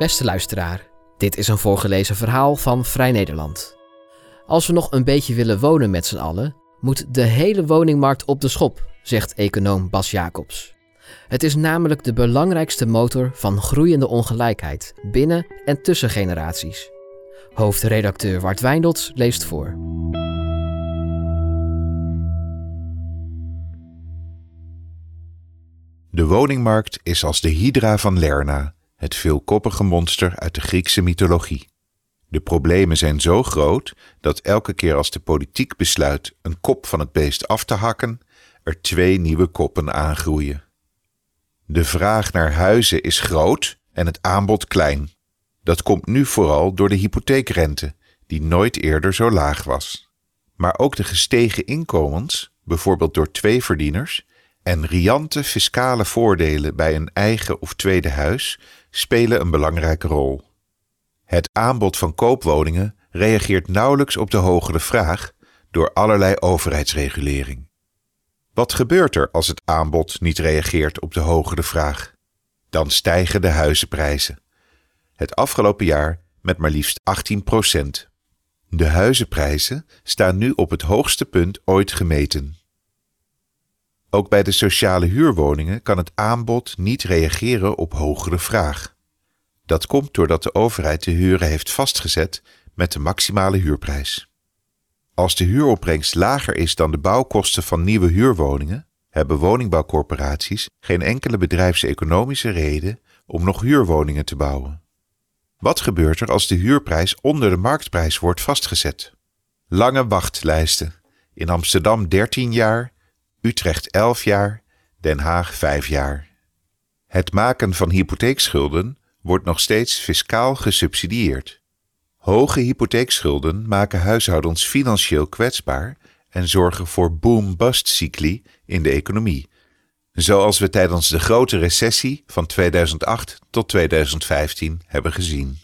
Beste luisteraar, dit is een voorgelezen verhaal van Vrij Nederland. Als we nog een beetje willen wonen met z'n allen, moet de hele woningmarkt op de schop, zegt econoom Bas Jacobs. Het is namelijk de belangrijkste motor van groeiende ongelijkheid binnen en tussen generaties. Hoofdredacteur Wart Wijndels leest voor. De woningmarkt is als de hydra van Lerna, het veelkoppige monster uit de Griekse mythologie. De problemen zijn zo groot dat elke keer als de politiek besluit een kop van het beest af te hakken, er twee nieuwe koppen aangroeien. De vraag naar huizen is groot en het aanbod klein. Dat komt nu vooral door de hypotheekrente, die nooit eerder zo laag was. Maar ook de gestegen inkomens, bijvoorbeeld door twee verdieners, en riante fiscale voordelen bij een eigen of tweede huis spelen een belangrijke rol. Het aanbod van koopwoningen reageert nauwelijks op de hogere vraag door allerlei overheidsregulering. Wat gebeurt er als het aanbod niet reageert op de hogere vraag? Dan stijgen de huizenprijzen. Het afgelopen jaar met maar liefst 18 procent. De huizenprijzen staan nu op het hoogste punt ooit gemeten. Ook bij de sociale huurwoningen kan het aanbod niet reageren op hogere vraag. Dat komt doordat de overheid de huren heeft vastgezet met de maximale huurprijs. Als de huuropbrengst lager is dan de bouwkosten van nieuwe huurwoningen, hebben woningbouwcorporaties geen enkele bedrijfseconomische reden om nog huurwoningen te bouwen. Wat gebeurt er als de huurprijs onder de marktprijs wordt vastgezet? Lange wachtlijsten. In Amsterdam 13 jaar, Utrecht 11 jaar, Den Haag 5 jaar. Het maken van hypotheekschulden wordt nog steeds fiscaal gesubsidieerd. Hoge hypotheekschulden maken huishoudens financieel kwetsbaar en zorgen voor boom-bust cycli in de economie, zoals we tijdens de grote recessie van 2008 tot 2015 hebben gezien.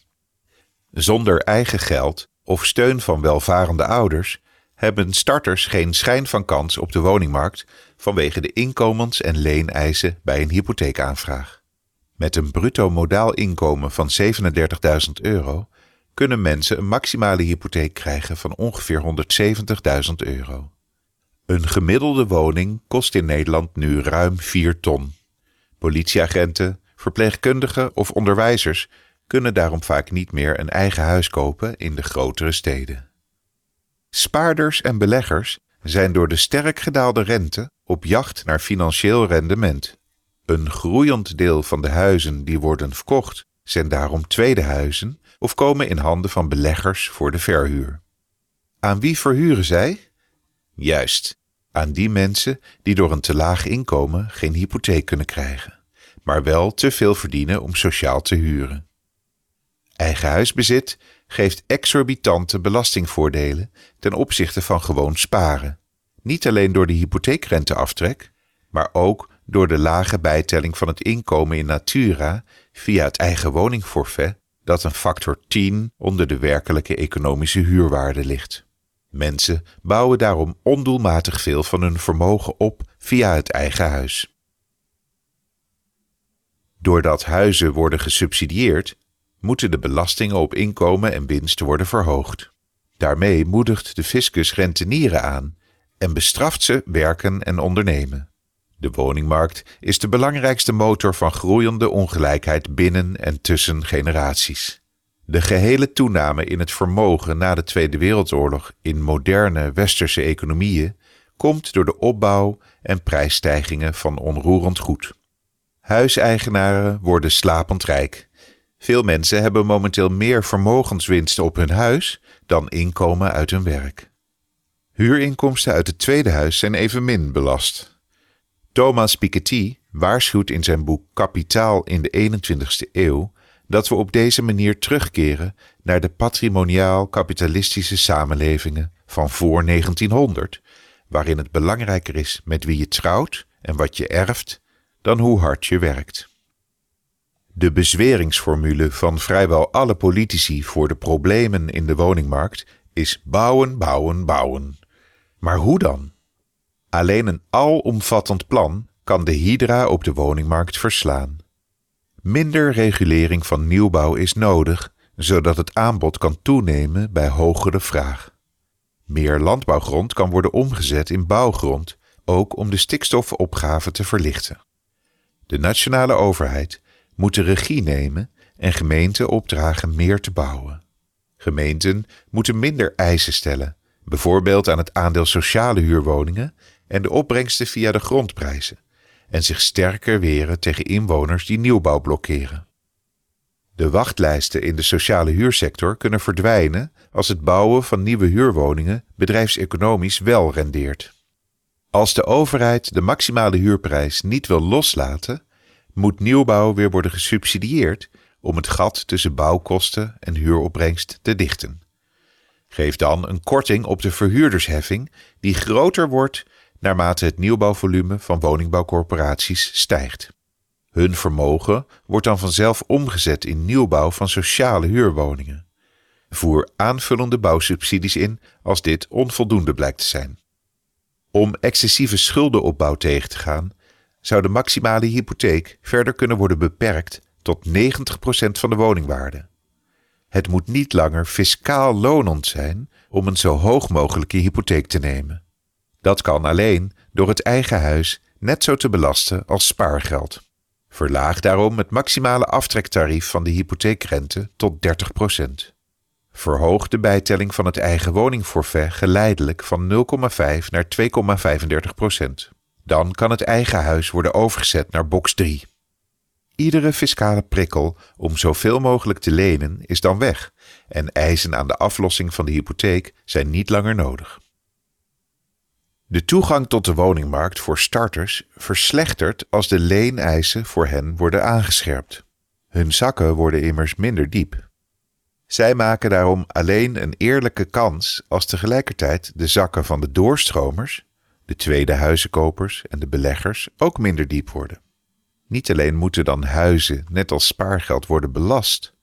Zonder eigen geld of steun van welvarende ouders hebben starters geen schijn van kans op de woningmarkt vanwege de inkomens- en leeneisen bij een hypotheekaanvraag. Met een bruto modaal inkomen van 37.000 euro kunnen mensen een maximale hypotheek krijgen van ongeveer 170.000 euro. Een gemiddelde woning kost in Nederland nu ruim 4 ton. Politieagenten, verpleegkundigen of onderwijzers kunnen daarom vaak niet meer een eigen huis kopen in de grotere steden. Spaarders en beleggers zijn door de sterk gedaalde rente op jacht naar financieel rendement. Een groeiend deel van de huizen die worden verkocht zijn daarom tweede huizen of komen in handen van beleggers voor de verhuur. Aan wie verhuren zij? Juist, aan die mensen die door een te laag inkomen geen hypotheek kunnen krijgen, maar wel te veel verdienen om sociaal te huren. Eigen huisbezit geeft exorbitante belastingvoordelen ten opzichte van gewoon sparen. Niet alleen door de hypotheekrenteaftrek, maar ook door de lage bijtelling van het inkomen in natura via het eigen woningforfait, dat een factor 10 onder de werkelijke economische huurwaarde ligt. Mensen bouwen daarom ondoelmatig veel van hun vermogen op via het eigen huis. Doordat huizen worden gesubsidieerd, moeten de belastingen op inkomen en winst worden verhoogd. Daarmee moedigt de fiscus rentenieren aan en bestraft ze werken en ondernemen. De woningmarkt is de belangrijkste motor van groeiende ongelijkheid binnen en tussen generaties. De gehele toename in het vermogen na de Tweede Wereldoorlog in moderne westerse economieën komt door de opbouw en prijsstijgingen van onroerend goed. Huiseigenaren worden slapend rijk. Veel mensen hebben momenteel meer vermogenswinsten op hun huis dan inkomen uit hun werk. Huurinkomsten uit het tweede huis zijn evenmin belast. Thomas Piketty waarschuwt in zijn boek Kapitaal in de 21ste eeuw dat we op deze manier terugkeren naar de patrimoniaal-kapitalistische samenlevingen van voor 1900, waarin het belangrijker is met wie je trouwt en wat je erft dan hoe hard je werkt. De bezweringsformule van vrijwel alle politici voor de problemen in de woningmarkt is bouwen, bouwen, bouwen. Maar hoe dan? Alleen een alomvattend plan kan de hydra op de woningmarkt verslaan. Minder regulering van nieuwbouw is nodig, zodat het aanbod kan toenemen bij hogere vraag. Meer landbouwgrond kan worden omgezet in bouwgrond, ook om de stikstofopgave te verlichten. De nationale overheid moet de regie nemen en gemeenten opdragen meer te bouwen. Gemeenten moeten minder eisen stellen, bijvoorbeeld aan het aandeel sociale huurwoningen en de opbrengsten via de grondprijzen, en zich sterker weren tegen inwoners die nieuwbouw blokkeren. De wachtlijsten in de sociale huursector kunnen verdwijnen als het bouwen van nieuwe huurwoningen bedrijfseconomisch wel rendeert. Als de overheid de maximale huurprijs niet wil loslaten, moet nieuwbouw weer worden gesubsidieerd om het gat tussen bouwkosten en huuropbrengst te dichten. Geef dan een korting op de verhuurdersheffing die groter wordt naarmate het nieuwbouwvolume van woningbouwcorporaties stijgt. Hun vermogen wordt dan vanzelf omgezet in nieuwbouw van sociale huurwoningen. Voer aanvullende bouwsubsidies in als dit onvoldoende blijkt te zijn. Om excessieve schuldenopbouw tegen te gaan, zou de maximale hypotheek verder kunnen worden beperkt tot 90% van de woningwaarde. Het moet niet langer fiscaal lonend zijn om een zo hoog mogelijke hypotheek te nemen. Dat kan alleen door het eigen huis net zo te belasten als spaargeld. Verlaag daarom het maximale aftrektarief van de hypotheekrente tot 30%. Verhoog de bijtelling van het eigen woningforfait geleidelijk van 0,5 naar 2,35%. Dan kan het eigen huis worden overgezet naar box 3. Iedere fiscale prikkel om zoveel mogelijk te lenen is dan weg en eisen aan de aflossing van de hypotheek zijn niet langer nodig. De toegang tot de woningmarkt voor starters verslechtert als de leeneisen voor hen worden aangescherpt. Hun zakken worden immers minder diep. Zij maken daarom alleen een eerlijke kans als tegelijkertijd de zakken van de doorstromers, de tweede huizenkopers en de beleggers ook minder diep worden. Niet alleen moeten dan huizen, net als spaargeld, worden belast.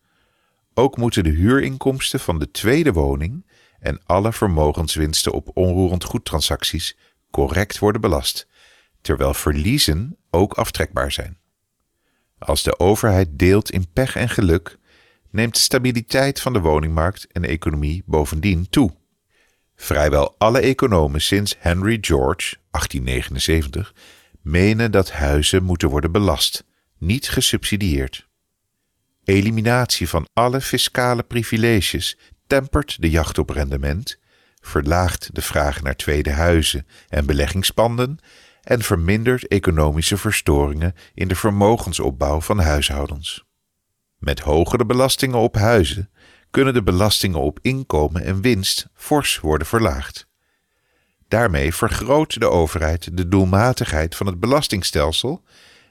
Ook moeten de huurinkomsten van de tweede woning en alle vermogenswinsten op onroerend goedtransacties correct worden belast, terwijl verliezen ook aftrekbaar zijn. Als de overheid deelt in pech en geluk, neemt de stabiliteit van de woningmarkt en de economie bovendien toe. Vrijwel alle economen sinds Henry George 1879 menen dat huizen moeten worden belast, niet gesubsidieerd. Eliminatie van alle fiscale privileges tempert de jacht op rendement, verlaagt de vraag naar tweede huizen en beleggingspanden en vermindert economische verstoringen in de vermogensopbouw van huishoudens. Met hogere belastingen op huizen kunnen de belastingen op inkomen en winst fors worden verlaagd. Daarmee vergroot de overheid de doelmatigheid van het belastingstelsel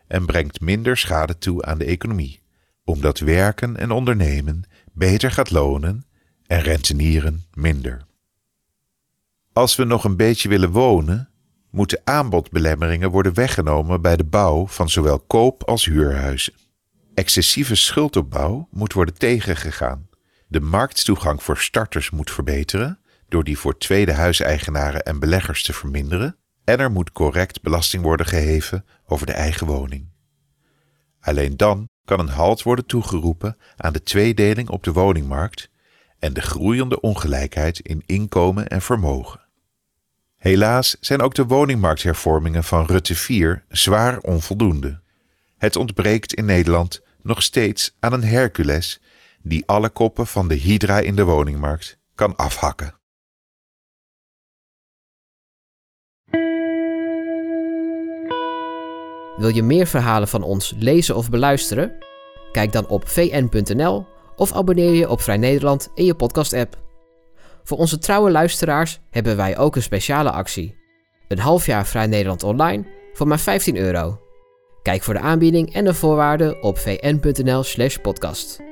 en brengt minder schade toe aan de economie, omdat werken en ondernemen beter gaat lonen en rentenieren minder. Als we nog een beetje willen wonen, moeten aanbodbelemmeringen worden weggenomen bij de bouw van zowel koop- als huurhuizen. Excessieve schuldopbouw moet worden tegengegaan. De markttoegang voor starters moet verbeteren door die voor tweede huiseigenaren en beleggers te verminderen en er moet correct belasting worden geheven over de eigen woning. Alleen dan kan een halt worden toegeroepen aan de tweedeling op de woningmarkt en de groeiende ongelijkheid in inkomen en vermogen. Helaas zijn ook de woningmarkthervormingen van Rutte 4 zwaar onvoldoende. Het ontbreekt in Nederland nog steeds aan een Hercules die alle koppen van de hydra in de woningmarkt kan afhakken. Wil je meer verhalen van ons lezen of beluisteren? Kijk dan op vn.nl of abonneer je op Vrij Nederland in je podcast-app. Voor onze trouwe luisteraars hebben wij ook een speciale actie. Een half jaar Vrij Nederland online voor maar 15 euro. Kijk voor de aanbieding en de voorwaarden op vn.nl/podcast.